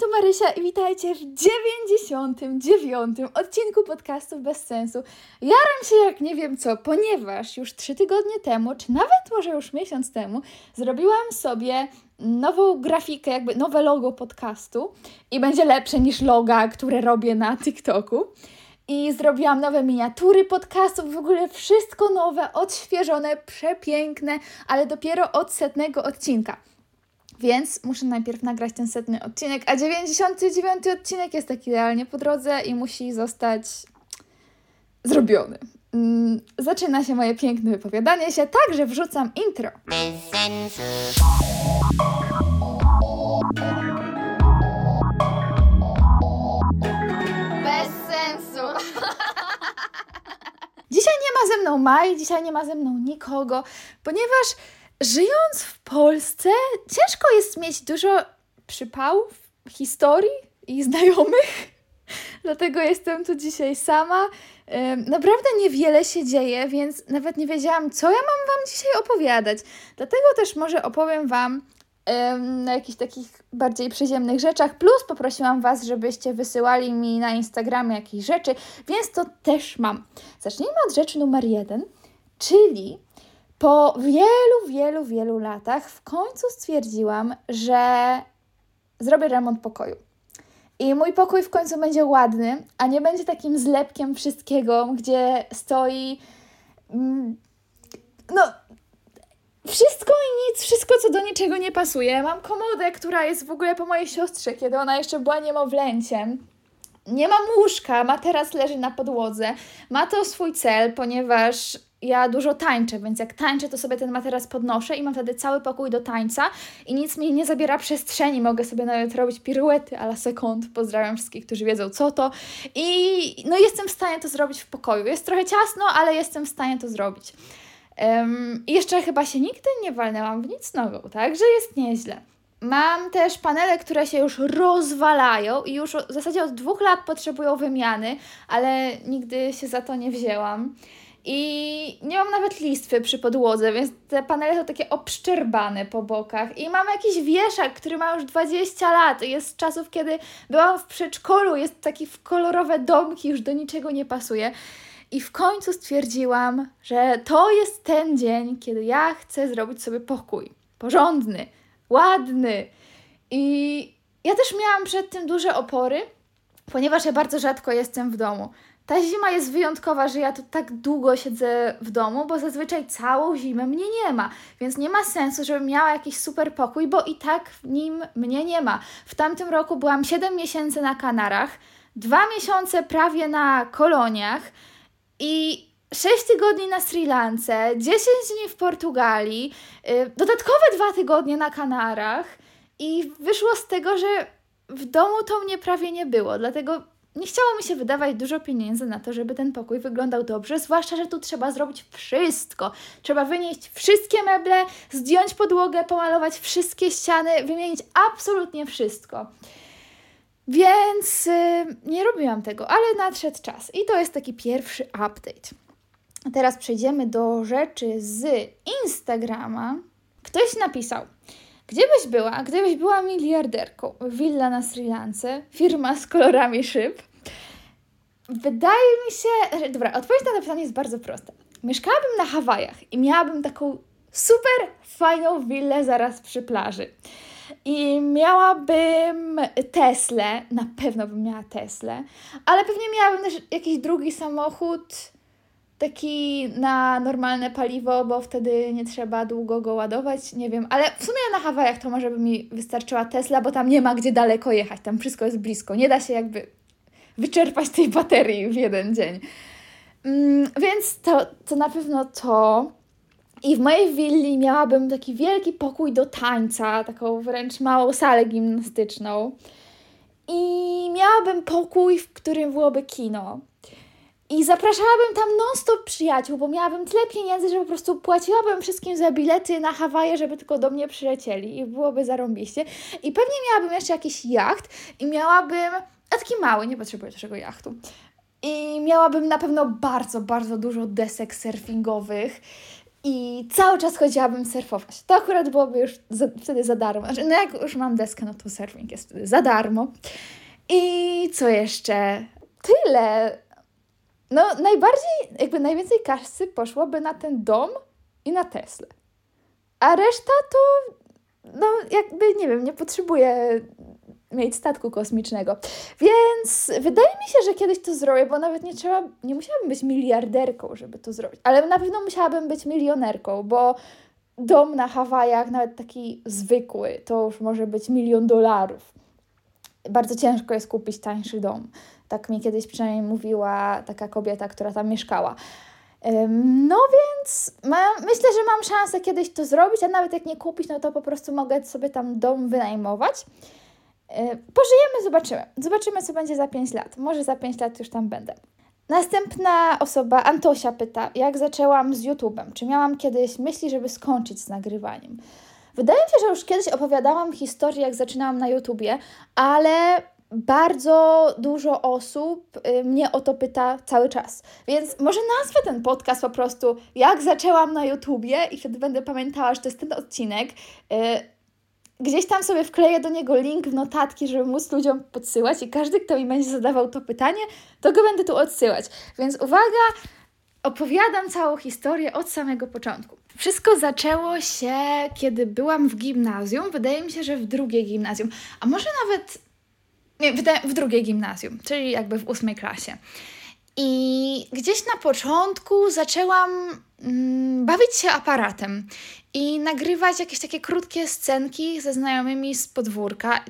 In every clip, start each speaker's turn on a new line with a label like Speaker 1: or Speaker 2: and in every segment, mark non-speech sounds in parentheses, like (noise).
Speaker 1: tu Marysia i witajcie w 99 odcinku podcastu Bez Sensu. Jaram się jak nie wiem co, ponieważ już trzy tygodnie temu, czy nawet może już miesiąc temu, zrobiłam sobie nową grafikę, jakby nowe logo podcastu i będzie lepsze niż loga, które robię na TikToku. I zrobiłam nowe miniatury podcastów, w ogóle wszystko nowe, odświeżone, przepiękne, ale dopiero od setnego odcinka. Więc muszę najpierw nagrać ten setny odcinek, a 99 odcinek jest tak idealnie po drodze i musi zostać zrobiony. Mm, zaczyna się moje piękne wypowiadanie się, także wrzucam intro. Bez sensu. Dzisiaj nie ma ze mną Maj, dzisiaj nie ma ze mną nikogo, ponieważ żyjąc w Polsce, ciężko jest mieć dużo przypałów, historii i znajomych. (laughs) Dlatego jestem tu dzisiaj sama. Naprawdę niewiele się dzieje, więc nawet nie wiedziałam, co ja mam Wam dzisiaj opowiadać. Dlatego też może opowiem Wam na jakichś takich bardziej przyziemnych rzeczach. Plus poprosiłam Was, żebyście wysyłali mi na Instagramie jakieś rzeczy, więc to też mam. Zacznijmy od rzeczy numer jeden, czyli po wielu, wielu, wielu latach w końcu stwierdziłam, że zrobię remont pokoju. I mój pokój w końcu będzie ładny, a nie będzie takim zlepkiem wszystkiego, gdzie stoi. Mm, no, wszystko i nic, wszystko co do niczego nie pasuje. Mam komodę, która jest w ogóle po mojej siostrze, kiedy ona jeszcze była niemowlęciem. Nie mam łóżka, materac leży na podłodze. Ma to swój cel, ponieważ ja dużo tańczę, więc jak tańczę, to sobie ten materac podnoszę i mam wtedy cały pokój do tańca i nic mi nie zabiera przestrzeni. Mogę sobie nawet robić piruety a la sekund. Pozdrawiam wszystkich, którzy wiedzą co to. I no jestem w stanie to zrobić w pokoju. Jest trochę ciasno, ale jestem w stanie to zrobić. Um, jeszcze chyba się nigdy nie walnęłam w nic nogą, także jest nieźle. Mam też panele, które się już rozwalają i już w zasadzie od dwóch lat potrzebują wymiany, ale nigdy się za to nie wzięłam. I nie mam nawet listwy przy podłodze, więc te panele są takie obszczerbane po bokach. I mam jakiś wieszak, który ma już 20 lat. Jest z czasów, kiedy byłam w przedszkolu, jest taki w kolorowe domki, już do niczego nie pasuje. I w końcu stwierdziłam, że to jest ten dzień, kiedy ja chcę zrobić sobie pokój. Porządny, ładny. I ja też miałam przed tym duże opory, ponieważ ja bardzo rzadko jestem w domu. Ta zima jest wyjątkowa, że ja tu tak długo siedzę w domu, bo zazwyczaj całą zimę mnie nie ma, więc nie ma sensu, żebym miała jakiś super pokój, bo i tak w nim mnie nie ma. W tamtym roku byłam 7 miesięcy na Kanarach, 2 miesiące prawie na koloniach i 6 tygodni na Sri Lance, 10 dni w Portugalii, yy, dodatkowe 2 tygodnie na Kanarach i wyszło z tego, że w domu to mnie prawie nie było, dlatego nie chciało mi się wydawać dużo pieniędzy na to, żeby ten pokój wyglądał dobrze, zwłaszcza, że tu trzeba zrobić wszystko. Trzeba wynieść wszystkie meble, zdjąć podłogę, pomalować wszystkie ściany, wymienić absolutnie wszystko. Więc yy, nie robiłam tego, ale nadszedł czas i to jest taki pierwszy update. Teraz przejdziemy do rzeczy z Instagrama. Ktoś napisał: Gdzie byś była, gdybyś była miliarderką? Willa na Sri Lance, firma z kolorami szyb. Wydaje mi się, że dobra, odpowiedź na to pytanie jest bardzo prosta. Mieszkałabym na Hawajach i miałabym taką super fajną willę zaraz przy plaży. I miałabym Teslę, na pewno bym miała Teslę, ale pewnie miałabym też jakiś drugi samochód, taki na normalne paliwo, bo wtedy nie trzeba długo go ładować, nie wiem, ale w sumie na Hawajach to może by mi wystarczyła Tesla, bo tam nie ma gdzie daleko jechać, tam wszystko jest blisko, nie da się jakby wyczerpać tej baterii w jeden dzień. Mm, więc to, to na pewno to. I w mojej willi miałabym taki wielki pokój do tańca, taką wręcz małą salę gimnastyczną. I miałabym pokój, w którym byłoby kino. I zapraszałabym tam non-stop przyjaciół, bo miałabym tyle pieniędzy, że po prostu płaciłabym wszystkim za bilety na Hawaje, żeby tylko do mnie przylecieli i byłoby zarąbiście. I pewnie miałabym jeszcze jakiś jacht i miałabym, a taki mały, nie potrzebuję dużego jachtu. I miałabym na pewno bardzo, bardzo dużo desek surfingowych i cały czas chodziłabym surfować. To akurat byłoby już za, wtedy za darmo. Znaczy, no jak już mam deskę, no to surfing jest wtedy za darmo. I co jeszcze? Tyle. No najbardziej, jakby najwięcej kasy poszłoby na ten dom i na Tesla. A reszta to, no jakby, nie wiem, nie potrzebuję mieć statku kosmicznego. Więc wydaje mi się, że kiedyś to zrobię, bo nawet nie trzeba, nie musiałabym być miliarderką, żeby to zrobić. Ale na pewno musiałabym być milionerką, bo dom na Hawajach, nawet taki zwykły, to już może być milion dolarów. Bardzo ciężko jest kupić tańszy dom. Tak mi kiedyś przynajmniej mówiła taka kobieta, która tam mieszkała. No więc myślę, że mam szansę kiedyś to zrobić, a nawet jak nie kupić, no to po prostu mogę sobie tam dom wynajmować. E, pożyjemy, zobaczymy. Zobaczymy, co będzie za 5 lat. Może za 5 lat już tam będę. Następna osoba, Antosia, pyta, jak zaczęłam z YouTube'em? Czy miałam kiedyś myśli, żeby skończyć z nagrywaniem? Wydaje mi się, że już kiedyś opowiadałam historię, jak zaczynałam na YouTubie, ale bardzo dużo osób y, mnie o to pyta cały czas. Więc może nazwę ten podcast po prostu Jak zaczęłam na YouTubie i wtedy będę pamiętała, że to jest ten odcinek. Gdzieś tam sobie wkleję do niego link w notatki, żeby móc ludziom podsyłać i każdy, kto mi będzie zadawał to pytanie, to go będę tu odsyłać. Więc uwaga, opowiadam całą historię od samego początku. Wszystko zaczęło się, kiedy byłam w gimnazjum. Wydaje mi się, że w drugiej gimnazjum, a może nawet nie, w drugiej gimnazjum, czyli jakby w ósmej klasie. I gdzieś na początku zaczęłam mm, bawić się aparatem i nagrywać jakieś takie krótkie scenki ze znajomymi z podwórka.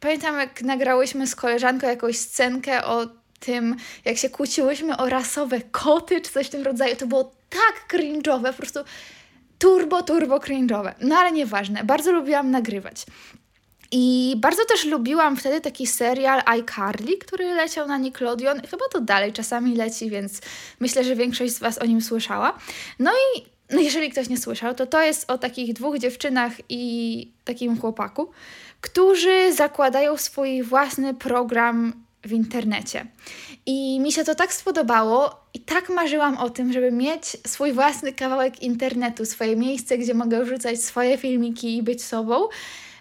Speaker 1: Pamiętam, jak nagrałyśmy z koleżanką jakąś scenkę o tym, jak się kłóciłyśmy o rasowe koty czy coś w tym rodzaju. To było tak cringe'owe, po prostu turbo, turbo cringe'owe. No ale nieważne, bardzo lubiłam nagrywać. I bardzo też lubiłam wtedy taki serial iCarly, który leciał na Nickelodeon. Chyba to dalej czasami leci, więc myślę, że większość z Was o nim słyszała. No i no jeżeli ktoś nie słyszał, to to jest o takich dwóch dziewczynach i takim chłopaku, którzy zakładają swój własny program w internecie. I mi się to tak spodobało i tak marzyłam o tym, żeby mieć swój własny kawałek internetu, swoje miejsce, gdzie mogę wrzucać swoje filmiki i być sobą,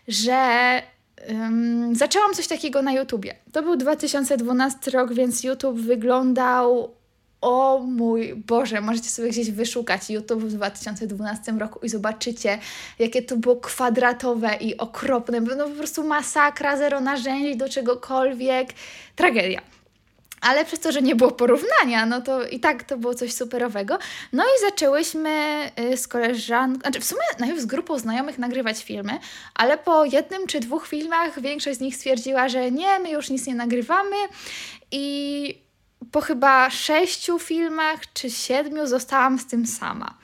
Speaker 1: że um, zaczęłam coś takiego na YouTubie. To był 2012 rok, więc YouTube wyglądał o mój Boże, możecie sobie gdzieś wyszukać YouTube w 2012 roku i zobaczycie, jakie to było kwadratowe i okropne. No po prostu masakra, zero narzędzi do czegokolwiek. Tragedia. Ale przez to, że nie było porównania, no to i tak to było coś superowego. No i zaczęłyśmy y, z koleżanką, znaczy w sumie najpierw z grupą znajomych nagrywać filmy, ale po jednym czy dwóch filmach większość z nich stwierdziła, że nie, my już nic nie nagrywamy i po chyba sześciu filmach czy siedmiu zostałam z tym sama.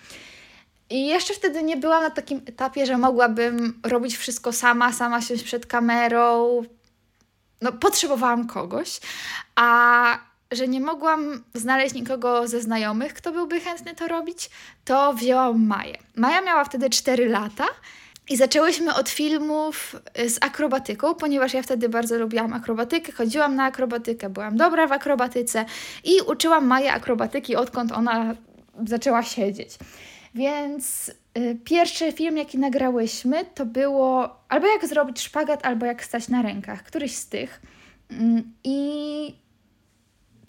Speaker 1: I jeszcze wtedy nie byłam na takim etapie, że mogłabym robić wszystko sama, sama siąść przed kamerą, no, potrzebowałam kogoś, a że nie mogłam znaleźć nikogo ze znajomych, kto byłby chętny to robić, to wzięłam Maję. Maja miała wtedy 4 lata i zaczęłyśmy od filmów z akrobatyką, ponieważ ja wtedy bardzo lubiłam akrobatykę, chodziłam na akrobatykę, byłam dobra w akrobatyce i uczyłam Maję akrobatyki, odkąd ona zaczęła siedzieć. Więc y, pierwszy film, jaki nagrałyśmy, to było albo jak zrobić szpagat, albo jak stać na rękach, któryś z tych. Mm, I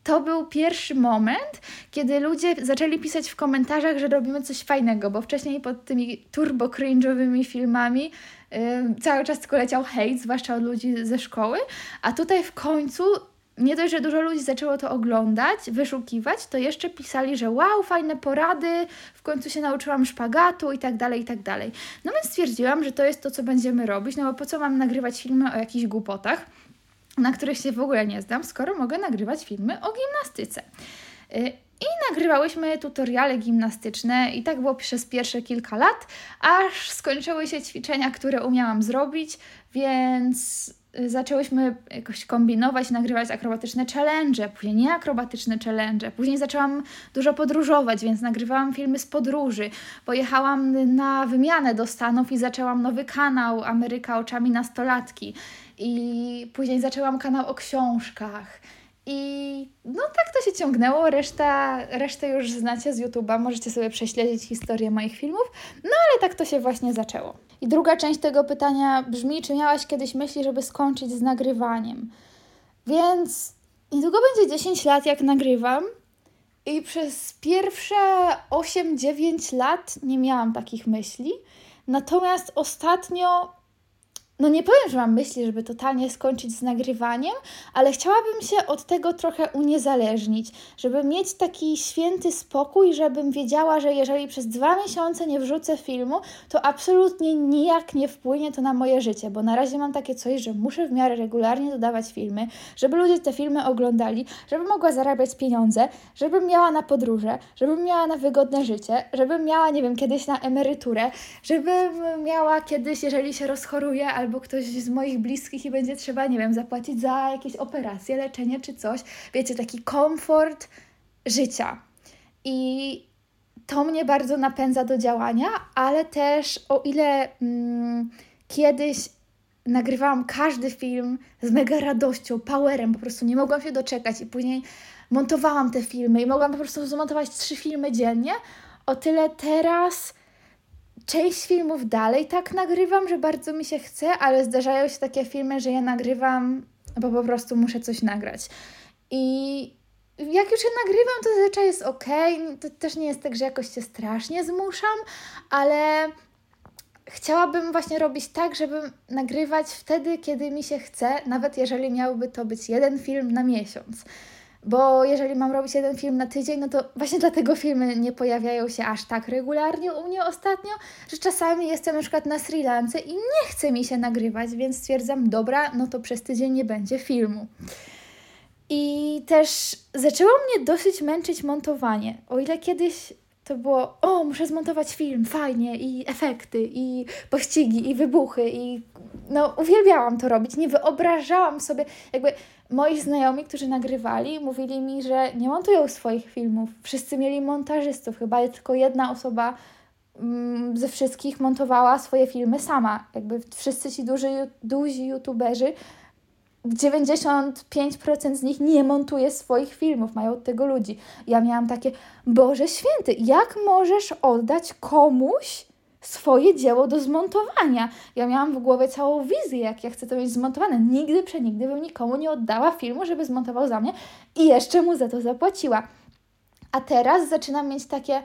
Speaker 1: to był pierwszy moment, kiedy ludzie zaczęli pisać w komentarzach, że robimy coś fajnego, bo wcześniej pod tymi turbo cringe'owymi filmami yy, cały czas tylko leciał hejt, zwłaszcza od ludzi ze szkoły, a tutaj w końcu nie dość, że dużo ludzi zaczęło to oglądać, wyszukiwać, to jeszcze pisali, że wow, fajne porady, w końcu się nauczyłam szpagatu i tak dalej, i tak dalej. No więc stwierdziłam, że to jest to, co będziemy robić, no bo po co mam nagrywać filmy o jakichś głupotach, na których się w ogóle nie zdam, skoro mogę nagrywać filmy o gimnastyce. Y, I nagrywałyśmy tutoriale gimnastyczne i tak było przez pierwsze kilka lat, aż skończyły się ćwiczenia, które umiałam zrobić, więc zaczęłyśmy jakoś kombinować, nagrywać akrobatyczne challenge, później nie akrobatyczne challenge. Później zaczęłam dużo podróżować, więc nagrywałam filmy z podróży. Pojechałam na wymianę do Stanów i zaczęłam nowy kanał Ameryka oczami nastolatki. I później zaczęłam kanał o książkach. I no tak to się ciągnęło, reszta, resztę już znacie z YouTube'a, możecie sobie prześledzić historię moich filmów, no ale tak to się właśnie zaczęło. I druga część tego pytania brzmi, czy miałaś kiedyś myśli, żeby skończyć z nagrywaniem? Więc niedługo będzie 10 lat, jak nagrywam, i przez pierwsze 8-9 lat nie miałam takich myśli. Natomiast ostatnio no nie powiem, że mam myśli, żeby totalnie skończyć z nagrywaniem, ale chciałabym się od tego trochę uniezależnić, żeby mieć taki święty spokój, żebym wiedziała, że jeżeli przez dwa miesiące nie wrzucę filmu, to absolutnie nijak nie wpłynie to na moje życie, bo na razie mam takie coś, że muszę w miarę regularnie dodawać filmy, żeby ludzie te filmy oglądali, żebym mogła zarabiać pieniądze, żebym miała na podróże, żebym miała na wygodne życie, żebym miała, nie wiem, kiedyś na emeryturę, żebym miała kiedyś, jeżeli się rozchoruję, albo ktoś z moich bliskich i będzie trzeba, nie wiem, zapłacić za jakieś operacje, leczenie czy coś. Wiecie, taki komfort życia. I to mnie bardzo napędza do działania, ale też o ile mm, kiedyś nagrywałam każdy film z mega radością, powerem, po prostu nie mogłam się doczekać i później montowałam te filmy i mogłam po prostu zmontować trzy filmy dziennie, o tyle teraz część filmów dalej tak nagrywam, że bardzo mi się chce, ale zdarzają się takie filmy, że ja nagrywam, bo po prostu muszę coś nagrać. I jak już je nagrywam, to zazwyczaj jest ok. To też nie jest tak, że jakoś się strasznie zmuszam, ale chciałabym właśnie robić tak, żeby nagrywać wtedy, kiedy mi się chce, nawet jeżeli miałby to być jeden film na miesiąc. Bo jeżeli mam robić jeden film na tydzień, no to właśnie dlatego filmy nie pojawiają się aż tak regularnie u mnie ostatnio, że czasami jestem na przykład na Sri Lance i nie chce mi się nagrywać, więc stwierdzam, dobra, no to przez tydzień nie będzie filmu. I też zaczęło mnie dosyć męczyć montowanie. O ile kiedyś to było, o, muszę zmontować film, fajnie, i efekty, i pościgi, i wybuchy, i no, uwielbiałam to robić. Nie wyobrażałam sobie, jakby moi znajomi, którzy nagrywali, mówili mi, że nie montują swoich filmów. Wszyscy mieli montażystów, chyba tylko jedna osoba mm, ze wszystkich montowała swoje filmy sama. Jakby wszyscy ci duży, duzi youtuberzy 95% z nich nie montuje swoich filmów, mają od tego ludzi. Ja miałam takie, Boże Święty, jak możesz oddać komuś swoje dzieło do zmontowania? Ja miałam w głowie całą wizję, jak ja chcę to mieć zmontowane. Nigdy, przenigdy bym nikomu nie oddała filmu, żeby zmontował za mnie i jeszcze mu za to zapłaciła. A teraz zaczynam mieć takie,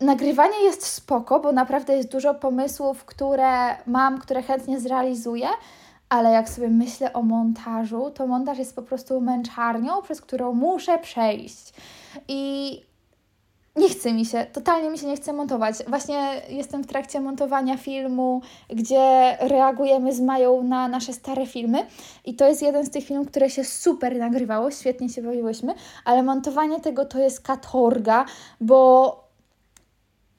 Speaker 1: nagrywanie jest spoko, bo naprawdę jest dużo pomysłów, które mam, które chętnie zrealizuję, ale jak sobie myślę o montażu, to montaż jest po prostu męczarnią, przez którą muszę przejść. I nie chce mi się, totalnie mi się nie chce montować. Właśnie jestem w trakcie montowania filmu, gdzie reagujemy z Mają na nasze stare filmy. I to jest jeden z tych filmów, które się super nagrywało, świetnie się bawiłyśmy, ale montowanie tego to jest katorga, bo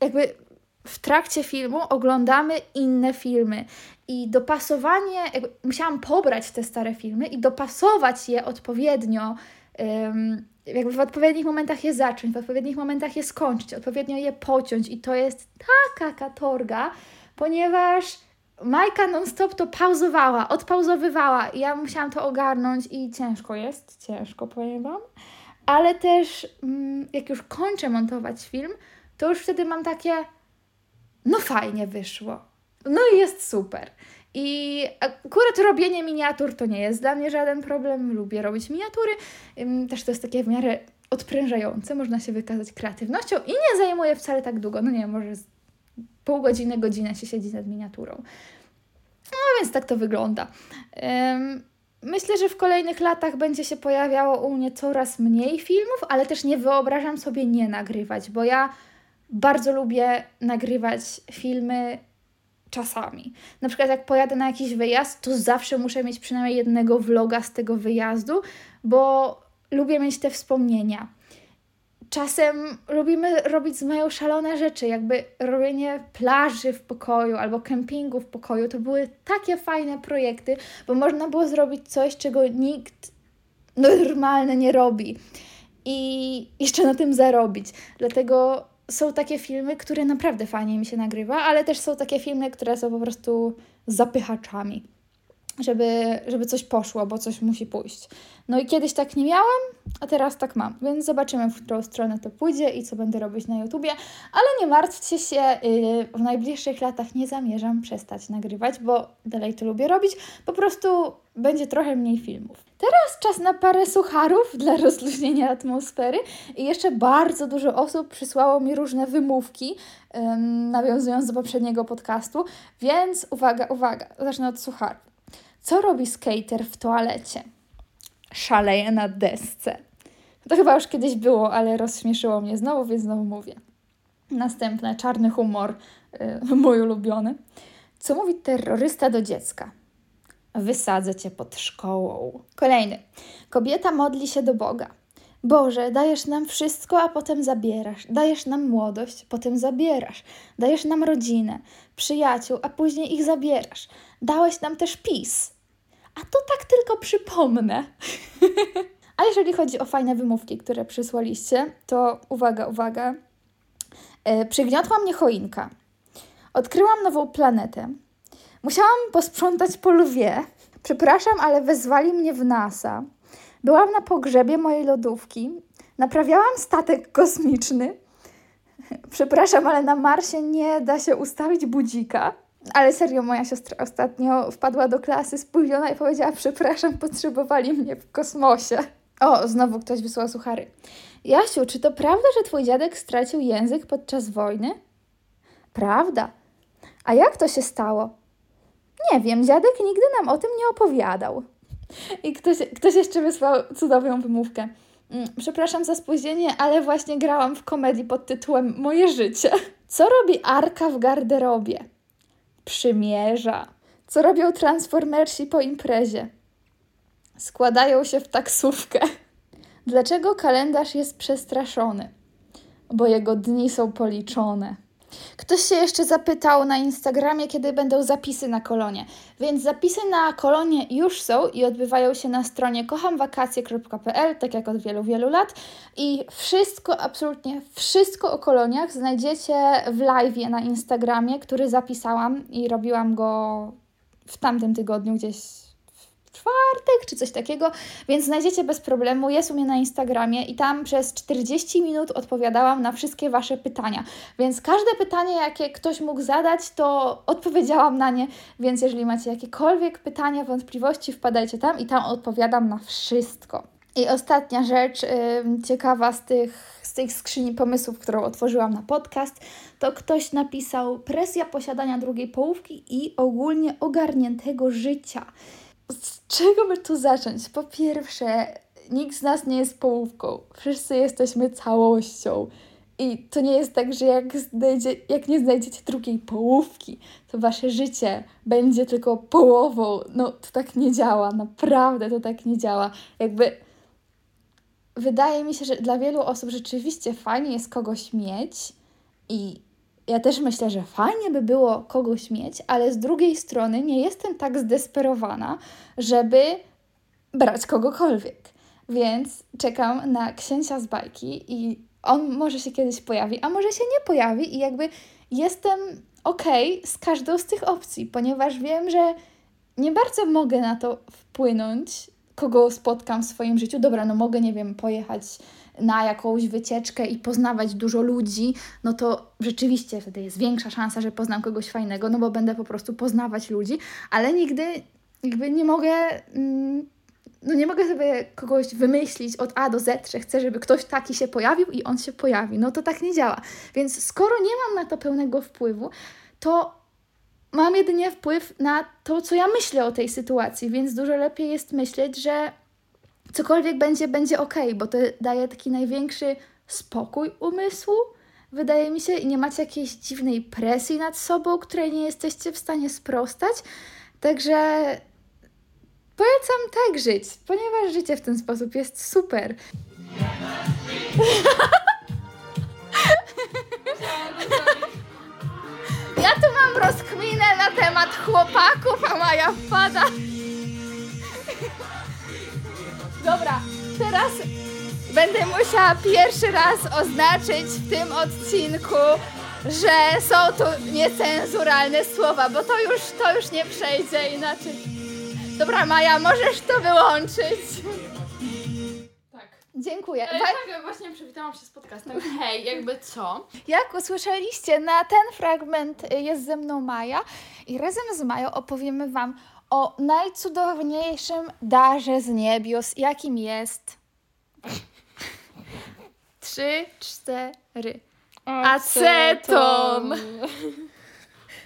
Speaker 1: jakby w trakcie filmu oglądamy inne filmy. I dopasowanie, jakby musiałam pobrać te stare filmy i dopasować je odpowiednio, um, jakby w odpowiednich momentach je zacząć, w odpowiednich momentach je skończyć, odpowiednio je pociąć i to jest taka katorga, ponieważ Majka non-stop to pauzowała, odpauzowywała i ja musiałam to ogarnąć i ciężko jest, ciężko powiem Wam, ale też mm, jak już kończę montować film, to już wtedy mam takie no fajnie wyszło. No i jest super. I akurat robienie miniatur to nie jest dla mnie żaden problem. Lubię robić miniatury. Też to jest takie w miarę odprężające. Można się wykazać kreatywnością i nie zajmuje wcale tak długo. No nie wiem, może pół godziny, godzinę się siedzi nad miniaturą. No więc tak to wygląda. Myślę, że w kolejnych latach będzie się pojawiało u mnie coraz mniej filmów, ale też nie wyobrażam sobie nie nagrywać, bo ja bardzo lubię nagrywać filmy czasami. Na przykład jak pojadę na jakiś wyjazd, to zawsze muszę mieć przynajmniej jednego vloga z tego wyjazdu, bo lubię mieć te wspomnienia. Czasem lubimy robić z moją szalone rzeczy, jakby robienie plaży w pokoju albo kempingu w pokoju. To były takie fajne projekty, bo można było zrobić coś, czego nikt normalny nie robi i jeszcze na tym zarobić. Dlatego są takie filmy, które naprawdę fajnie mi się nagrywa, ale też są takie filmy, które są po prostu zapychaczami. Żeby, żeby coś poszło, bo coś musi pójść. No i kiedyś tak nie miałam, a teraz tak mam, więc zobaczymy, w którą stronę to pójdzie i co będę robić na YouTubie, ale nie martwcie się, yy, w najbliższych latach nie zamierzam przestać nagrywać, bo dalej to lubię robić, po prostu będzie trochę mniej filmów. Teraz czas na parę sucharów dla (laughs) rozluźnienia atmosfery i jeszcze bardzo dużo osób przysłało mi różne wymówki, ym, nawiązując do poprzedniego podcastu, więc uwaga, uwaga, zacznę od sucharów. Co robi skater w toalecie? Szaleje na desce. To chyba już kiedyś było, ale rozśmieszyło mnie znowu, więc znowu mówię. Następne, czarny humor, yy, (laughs) mój ulubiony. Co mówi terrorysta do dziecka? Wysadzę cię pod szkołą. Kolejny. Kobieta modli się do Boga. Boże, dajesz nam wszystko, a potem zabierasz. Dajesz nam młodość, potem zabierasz. Dajesz nam rodzinę, przyjaciół, a później ich zabierasz. Dałeś nam też PiS. Tylko przypomnę. (laughs) a jeżeli chodzi o fajne wymówki, które przysłaliście, to uwaga, uwaga. E, przygniotła mnie choinka. Odkryłam nową planetę. Musiałam posprzątać po lwie. Przepraszam, ale wezwali mnie w NASA. Byłam na pogrzebie mojej lodówki. Naprawiałam statek kosmiczny. (laughs) Przepraszam, ale na Marsie nie da się ustawić budzika. Ale serio, moja siostra ostatnio wpadła do klasy spóźniona i powiedziała: Przepraszam, potrzebowali mnie w kosmosie. O, znowu ktoś wysłał suchary. Jasiu, czy to prawda, że twój dziadek stracił język podczas wojny? Prawda. A jak to się stało? Nie wiem, dziadek nigdy nam o tym nie opowiadał. I ktoś, ktoś jeszcze wysłał cudowną wymówkę. Mm, przepraszam za spóźnienie, ale właśnie grałam w komedii pod tytułem Moje życie. Co robi Arka w garderobie? Przymierza. Co robią transformersi po imprezie? Składają się w taksówkę. Dlaczego kalendarz jest przestraszony? Bo jego dni są policzone. Ktoś się jeszcze zapytał na Instagramie, kiedy będą zapisy na kolonie. Więc zapisy na kolonie już są i odbywają się na stronie kochamwakacje.pl, tak jak od wielu, wielu lat. I wszystko, absolutnie wszystko o koloniach znajdziecie w live na Instagramie, który zapisałam i robiłam go w tamtym tygodniu gdzieś czwartek czy coś takiego, więc znajdziecie bez problemu. Jest u mnie na Instagramie i tam przez 40 minut odpowiadałam na wszystkie Wasze pytania. Więc każde pytanie, jakie ktoś mógł zadać, to odpowiedziałam na nie. Więc jeżeli macie jakiekolwiek pytania, wątpliwości, wpadajcie tam i tam odpowiadam na wszystko. I ostatnia rzecz yy, ciekawa z tych, z tych skrzyni pomysłów, którą otworzyłam na podcast, to ktoś napisał presja posiadania drugiej połówki i ogólnie ogarniętego życia z czego by tu zacząć? Po pierwsze, nikt z nas nie jest połówką. Wszyscy jesteśmy całością. I to nie jest tak, że jak, znajdzie, jak nie znajdziecie drugiej połówki, to wasze życie będzie tylko połową. No, to tak nie działa. Naprawdę to tak nie działa. Jakby wydaje mi się, że dla wielu osób rzeczywiście fajnie jest kogoś mieć i ja też myślę, że fajnie by było kogoś mieć, ale z drugiej strony nie jestem tak zdesperowana, żeby brać kogokolwiek. Więc czekam na księcia z bajki i on może się kiedyś pojawi, a może się nie pojawi i jakby jestem okej okay z każdą z tych opcji, ponieważ wiem, że nie bardzo mogę na to wpłynąć, kogo spotkam w swoim życiu. Dobra, no mogę, nie wiem, pojechać na jakąś wycieczkę i poznawać dużo ludzi, no to rzeczywiście wtedy jest większa szansa, że poznam kogoś fajnego, no bo będę po prostu poznawać ludzi, ale nigdy jakby nie mogę. Mm, no nie mogę sobie kogoś wymyślić od A do Z, że chcę, żeby ktoś taki się pojawił i on się pojawi. No to tak nie działa. Więc skoro nie mam na to pełnego wpływu, to mam jedynie wpływ na to, co ja myślę o tej sytuacji, więc dużo lepiej jest myśleć, że cokolwiek będzie, będzie ok, bo to daje taki największy spokój umysłu, wydaje mi się, i nie macie jakiejś dziwnej presji nad sobą, której nie jesteście w stanie sprostać. Także polecam tak żyć, ponieważ życie w ten sposób jest super. Ja tu mam rozkminę na temat chłopaków, a Maja wpada. Dobra, teraz będę musiała pierwszy raz oznaczyć w tym odcinku, że są tu niecenzuralne słowa, bo to już, to już nie przejdzie inaczej. Dobra, Maja, możesz to wyłączyć. Dziękuję.
Speaker 2: Ale
Speaker 1: Wa-
Speaker 2: tak, właśnie przywitałam się z podcastem. Hej, jakby co?
Speaker 1: Jak usłyszeliście, na ten fragment y, jest ze mną Maja i razem z Mają opowiemy Wam o najcudowniejszym darze z niebios, jakim jest. (laughs) Trzy, cztery. Aceton.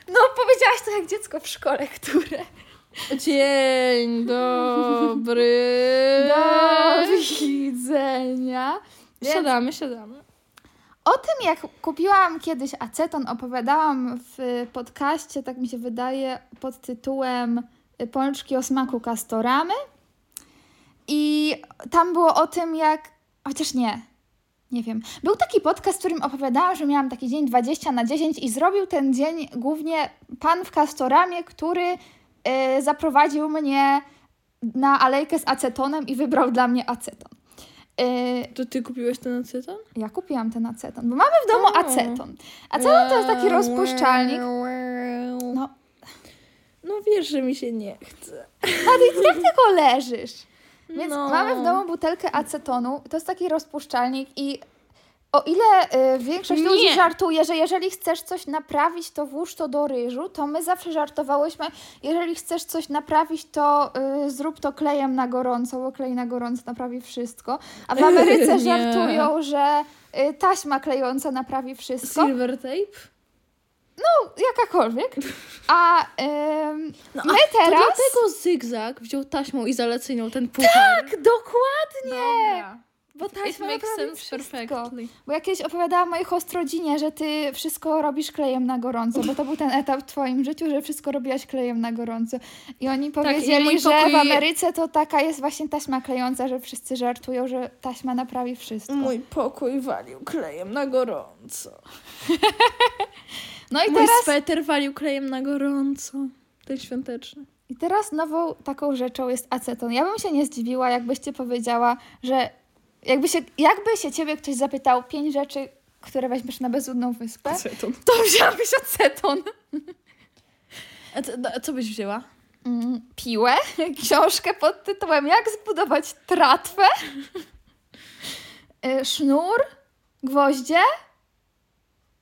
Speaker 1: No, powiedziałaś to jak dziecko w szkole, które.
Speaker 2: Dzień dobry.
Speaker 1: Do widzenia. Więc
Speaker 2: Siadamy, siadamy.
Speaker 1: O tym, jak kupiłam kiedyś aceton, opowiadałam w podcaście, tak mi się wydaje, pod tytułem Pączki o smaku kastoramy. I tam było o tym, jak. Chociaż nie, nie wiem. Był taki podcast, w którym opowiadałam, że miałam taki dzień 20 na 10 i zrobił ten dzień głównie pan w kastoramie, który y, zaprowadził mnie na alejkę z acetonem i wybrał dla mnie aceton. Y,
Speaker 2: To ty kupiłeś ten aceton?
Speaker 1: ja kupiłam ten aceton, bo mamy w domu
Speaker 2: O.
Speaker 1: aceton. Aceton to jest taki rozpuszczalnik. No,
Speaker 2: No wiesz, że mi się nie chce.
Speaker 1: a ty tak tylko leżysz. Więc
Speaker 2: No.
Speaker 1: mamy w domu butelkę acetonu. To jest taki rozpuszczalnik i o ile y, większość
Speaker 2: Nie.
Speaker 1: ludzi żartuje, że jeżeli chcesz coś naprawić, to włóż to do ryżu, to my zawsze żartowałyśmy, jeżeli chcesz coś naprawić, to y, zrób to klejem na gorąco, bo klej na gorąco naprawi wszystko. A w (laughs) Ameryce żartują, że y, taśma klejąca naprawi wszystko.
Speaker 2: Silver tape?
Speaker 1: No, jakakolwiek. A ym,
Speaker 2: No,
Speaker 1: my
Speaker 2: To
Speaker 1: teraz...
Speaker 2: dlatego zygzak wziął taśmą i zalecyniał ten puchar.
Speaker 1: Tak, dokładnie!
Speaker 2: Dobra.
Speaker 1: Bo
Speaker 2: It
Speaker 1: taśma
Speaker 2: makes sense
Speaker 1: wszystko.
Speaker 2: perfectly.
Speaker 1: Bo ja kiedyś opowiadałam mojej hostrodzinie, że ty wszystko robisz klejem na gorąco, bo to był ten etap w twoim życiu, że wszystko robiłaś klejem na gorąco. I oni powiedzieli,
Speaker 2: Tak, mój
Speaker 1: że
Speaker 2: pokój-
Speaker 1: w Ameryce to taka jest właśnie taśma klejąca, że wszyscy żartują, że taśma naprawi wszystko.
Speaker 2: Mój pokój walił klejem na gorąco.
Speaker 1: No i
Speaker 2: Mój
Speaker 1: teraz,
Speaker 2: sweter walił klejem na gorąco. Ten świąteczny.
Speaker 1: i teraz nową taką rzeczą jest aceton. Ja bym się nie zdziwiła, jakbyście powiedziała, że jakby się, jakby się ciebie ktoś zapytał pięć rzeczy, które weźmiesz na bezludną wyspę,
Speaker 2: Aceton.
Speaker 1: to wzięłabyś aceton.
Speaker 2: A co, a co byś wzięła?
Speaker 1: Mm, piłę, książkę pod tytułem Jak zbudować tratwę, y, sznur, gwoździe.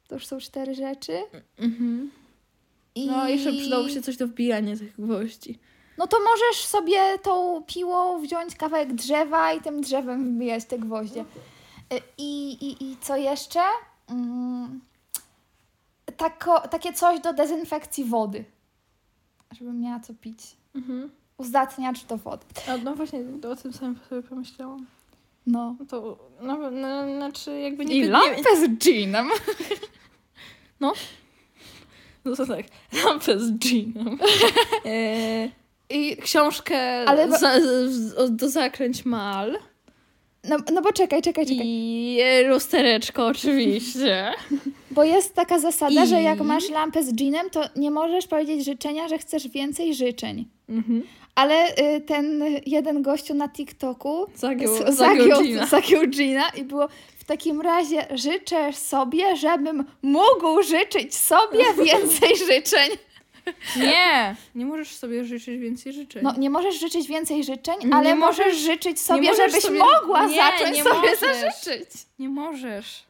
Speaker 1: To już są cztery rzeczy.
Speaker 2: Mhm.
Speaker 1: I...
Speaker 2: No, jeszcze przydałoby się coś do wbijania tych gwoździ.
Speaker 1: No to możesz sobie tą piłą wziąć kawałek drzewa i tym drzewem wbijać te gwoździe. Y, I, i, i co jeszcze? Mm, tako, takie coś do dezynfekcji wody. Żebym miała co pić.
Speaker 2: Mhm.
Speaker 1: Uzdatniacz do wody.
Speaker 2: A no właśnie, o tym samym sobie pomyślałam.
Speaker 1: No.
Speaker 2: No to, no, no, znaczy jakby nie...
Speaker 1: I lampę z ginem.
Speaker 2: No to tak, lampę z ginem. (laughs) I książkę
Speaker 1: Ale
Speaker 2: za, z, do zakręć mal.
Speaker 1: No, no bo czekaj, czekaj, czekaj.
Speaker 2: I lustereczko oczywiście. (laughs)
Speaker 1: Bo jest taka zasada,
Speaker 2: I-
Speaker 1: że jak masz lampę z ginem, to nie możesz powiedzieć życzenia, że chcesz więcej życzeń.
Speaker 2: Mhm.
Speaker 1: Ale y, ten jeden gościu na TikToku
Speaker 2: Zagiął,
Speaker 1: s-
Speaker 2: zagiął Gina.
Speaker 1: zagiął Gina (laughs) i było w takim razie życzę sobie, żebym mógł życzyć sobie (laughs) więcej życzeń.
Speaker 2: Nie, (laughs) nie możesz sobie życzyć więcej życzeń.
Speaker 1: No nie możesz życzyć więcej życzeń, ale
Speaker 2: możesz-
Speaker 1: możesz życzyć sobie,
Speaker 2: możesz
Speaker 1: żebyś
Speaker 2: sobie-
Speaker 1: mogła
Speaker 2: Nie,
Speaker 1: zacząć
Speaker 2: nie
Speaker 1: sobie
Speaker 2: możesz.
Speaker 1: zażyczyć.
Speaker 2: Nie możesz.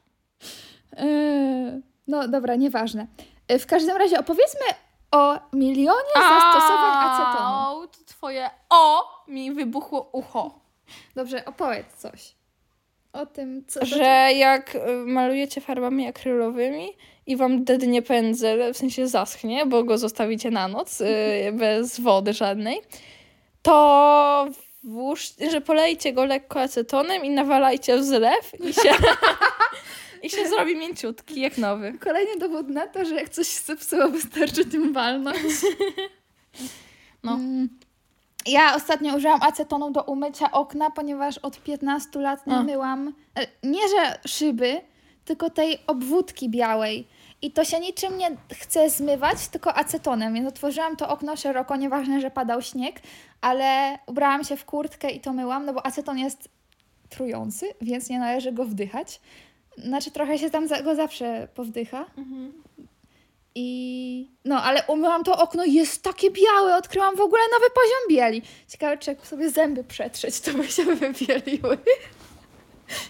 Speaker 1: Yy, No dobra, nieważne. Yy, W każdym razie opowiedzmy o milionie zastosowań acetonu.
Speaker 2: To twoje o mi wybuchło ucho.
Speaker 1: Dobrze, opowiedz coś o tym, co...
Speaker 2: Że jak y, malujecie farbami akrylowymi i wam dednie pędzel, w sensie zaschnie, bo go zostawicie na noc y, bez wody żadnej, to włóż, że polejcie go lekko acetonem i nawalajcie w zlew i się, (laughs) i się zrobi mięciutki, jak nowy.
Speaker 1: Kolejny dowód na to, że jak coś się zepsuło, wystarczy tym walnąć. (laughs)
Speaker 2: No.
Speaker 1: Mm. Ja ostatnio użyłam acetonu do umycia okna, ponieważ od 15 lat nie
Speaker 2: A.
Speaker 1: myłam, e, nie że szyby, tylko tej obwódki białej. I to się niczym nie chce zmywać, tylko acetonem. Więc otworzyłam to okno szeroko, nieważne, że padał śnieg, ale ubrałam się w kurtkę i to myłam, no bo aceton jest trujący, więc nie należy go wdychać. Znaczy trochę się tam go zawsze powdycha.
Speaker 2: Mhm.
Speaker 1: I no, ale umyłam to okno, jest takie białe, odkryłam w ogóle nowy poziom bieli. Ciekawe, czy jak sobie zęby przetrzeć, to by się wybieliły.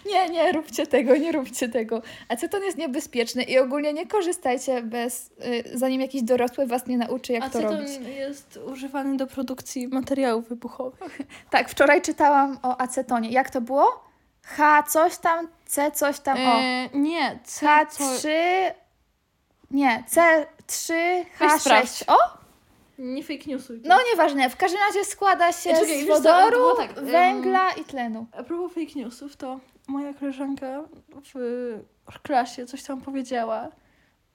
Speaker 1: Nie, nie róbcie tego, nie róbcie tego. Aceton jest niebezpieczny i ogólnie nie korzystajcie bez, y, zanim jakiś dorosły was nie nauczy, jak to
Speaker 2: Aceton
Speaker 1: robić.
Speaker 2: jest używany do produkcji materiałów wybuchowych. (laughs)
Speaker 1: Tak, wczoraj czytałam o acetonie. Jak to było? H coś tam, C coś tam, o.
Speaker 2: E, nie, C, co...
Speaker 1: H3, nie, C3,
Speaker 2: Weź
Speaker 1: H6.
Speaker 2: sprawdź.
Speaker 1: O,
Speaker 2: Nie fake newsuj.
Speaker 1: no nieważne, w każdym razie składa się
Speaker 2: czekaj,
Speaker 1: z wodoru,
Speaker 2: tak,
Speaker 1: węgla i tlenu.
Speaker 2: A propos fake newsów, to moja koleżanka w klasie coś tam powiedziała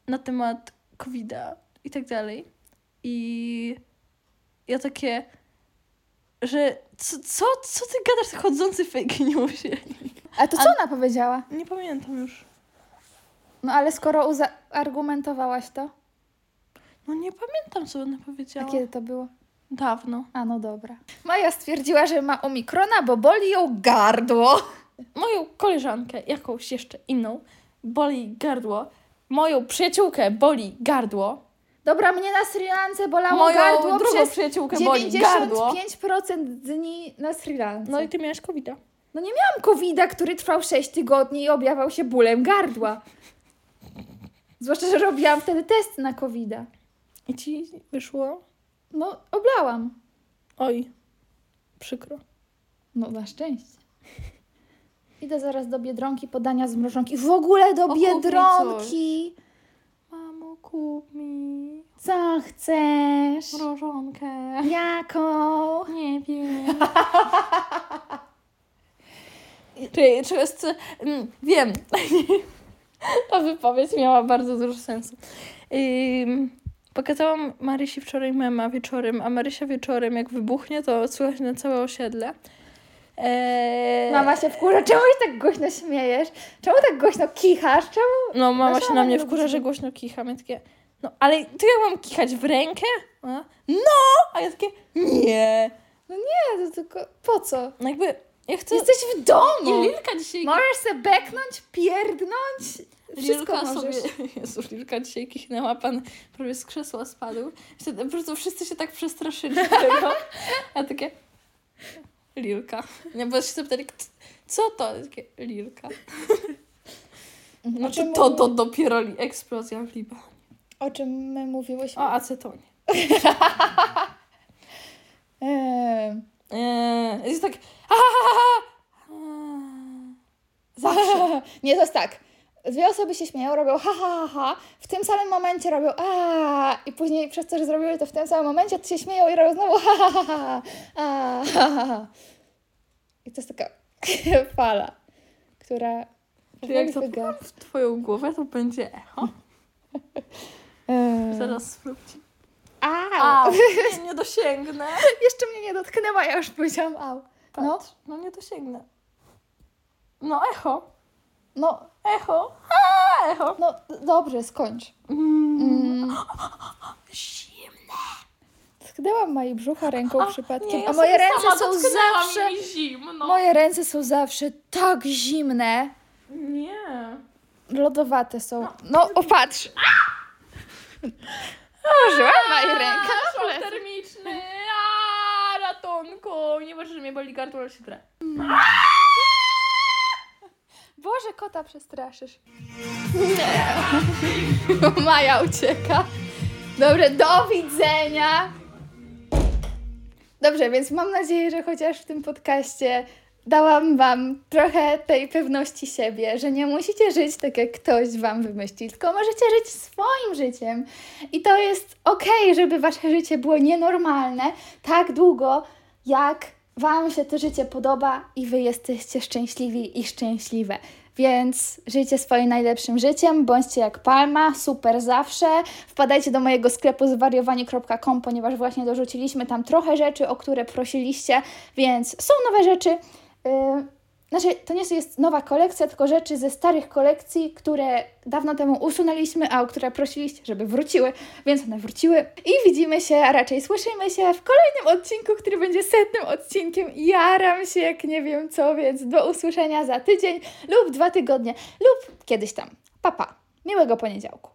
Speaker 2: na temat COVID-a i tak dalej. I ja takie, że co, co, co ty gadasz chodzący fake newsie?
Speaker 1: A to co ona powiedziała?
Speaker 2: Nie pamiętam już.
Speaker 1: No ale skoro argumentowałaś to,
Speaker 2: No nie pamiętam, co ona
Speaker 1: a
Speaker 2: powiedziała.
Speaker 1: kiedy to było?
Speaker 2: Dawno.
Speaker 1: A no dobra. Maja stwierdziła, że ma omikrona, bo boli ją gardło.
Speaker 2: Moją koleżankę, jakąś jeszcze inną, boli gardło. Moją przyjaciółkę boli gardło.
Speaker 1: Dobra, mnie na Sri Lance bolało
Speaker 2: Moją
Speaker 1: gardło
Speaker 2: drugą
Speaker 1: przez
Speaker 2: przyjaciółkę boli gardło.
Speaker 1: 95% dni na Sri Lance.
Speaker 2: No i ty miałeś covid -a.
Speaker 1: No nie miałam covid który trwał 6 tygodni i objawiał się bólem gardła. Zwłaszcza, że robiłam wtedy test na covid -a.
Speaker 2: I ci wyszło?
Speaker 1: No, oblałam.
Speaker 2: Oj, przykro.
Speaker 1: No, na szczęście. Idę zaraz do Biedronki podania z mrożonki. W ogóle do
Speaker 2: O,
Speaker 1: Biedronki.
Speaker 2: Mamo, kup mi
Speaker 1: Co chcesz?
Speaker 2: mrożonkę.
Speaker 1: Jaką?
Speaker 2: Nie wiem. (laughs) Czekaj, czy jest... mm, Wiem. (laughs) Ta wypowiedź miała bardzo dużo sensu. Ym, pokazałam Marysi wczoraj mema wieczorem, a Marysia wieczorem, jak wybuchnie, to słychać na całe osiedle. Eee,
Speaker 1: Mama się wkurza. Czemu się tak głośno śmiejesz? Czemu tak głośno kichasz? Czemu?
Speaker 2: No, mama
Speaker 1: Nasza
Speaker 2: się na mnie
Speaker 1: nie
Speaker 2: wkurza, że głośno kicham. Ja takie, no ale to ja mam kichać w rękę? Ona, no! A ja takie, nie.
Speaker 1: Nie, to tylko po co?
Speaker 2: No jakby, ja chcę...
Speaker 1: Jesteś w domu.
Speaker 2: I Lilka dzisiaj...
Speaker 1: Możesz se beknąć, pierdnąć. Wszystko
Speaker 2: Lilka
Speaker 1: możesz.
Speaker 2: sobie... (laughs) Jezu, Lilka dzisiaj kichnęła, pan prawie z krzesła spadł. Wtedy Po prostu wszyscy się tak przestraszyli (laughs) tego. A takie... Lilka. Nie, bo się zapytali, "Kto- co to? Takie, Lilka. No
Speaker 1: O
Speaker 2: to, to, dopiero li- eksplozja w Libanie.
Speaker 1: o czym my mówiłyśmy?
Speaker 2: O acetonie. (laughs)
Speaker 1: Eee,
Speaker 2: Eee, jest tak... Eee, Zawsze.
Speaker 1: Nie, to jest tak. Dwie osoby się śmieją, robią ha, ha, ha, ha. W tym samym momencie robią a i później przez to, że zrobiły to w tym samym momencie, to się śmieją i robią znowu ha, ha, ha, ha, a, ha, ha, ha. I to jest taka fala, która
Speaker 2: Czy jak
Speaker 1: wyga-
Speaker 2: w twoją głowę, to będzie echo.
Speaker 1: Eee.
Speaker 2: Zaraz sprawdzi.
Speaker 1: Au.
Speaker 2: Au, (laughs) nie, nie dosięgnę.
Speaker 1: Jeszcze mnie nie dotknęła, ja już powiedziałam au. No,
Speaker 2: Patrz, no nie dosięgnę. No echo,
Speaker 1: no,
Speaker 2: echo, a, echo.
Speaker 1: no, dobrze, skończ.
Speaker 2: Mm.
Speaker 1: Mm.
Speaker 2: Zimne.
Speaker 1: Tknęłam mojej brzucha ręką
Speaker 2: A,
Speaker 1: przypadkiem,
Speaker 2: nie,
Speaker 1: a
Speaker 2: ja
Speaker 1: moje
Speaker 2: sobie
Speaker 1: ręce są zawsze...
Speaker 2: zimno.
Speaker 1: Moje ręce są zawsze tak zimne.
Speaker 2: Nie.
Speaker 1: Lodowate są. No, opatrz. Położyłam moje rękę na
Speaker 2: Szok
Speaker 1: plecy.
Speaker 2: termiczny. A, ratunku. Nie może, że mnie boli gardło, ale się.
Speaker 1: Boże, kota przestraszysz. (laughs) Maja ucieka. Dobrze, do widzenia. Dobrze, więc mam nadzieję, że chociaż w tym podcaście dałam Wam trochę tej pewności siebie, że nie musicie żyć tak, jak ktoś Wam wymyśli, tylko możecie żyć swoim życiem. I to jest okej, żeby Wasze życie było nienormalne tak długo, jak Wam się to życie podoba i Wy jesteście szczęśliwi i szczęśliwe. Więc żyjcie swoim najlepszym życiem, bądźcie jak Palma, super zawsze. Wpadajcie do mojego sklepu zwariowanie.com, ponieważ właśnie dorzuciliśmy tam trochę rzeczy, o które prosiliście, więc są nowe rzeczy. Znaczy, to nie jest nowa kolekcja, tylko rzeczy ze starych kolekcji, które dawno temu usunęliśmy, a o które prosiliście, żeby wróciły, więc one wróciły. I widzimy się, a raczej słyszymy się w kolejnym odcinku, który będzie setnym odcinkiem. Jaram się jak nie wiem co, więc do usłyszenia za tydzień lub dwa tygodnie, lub kiedyś tam. Papa, pa. miłego poniedziałku.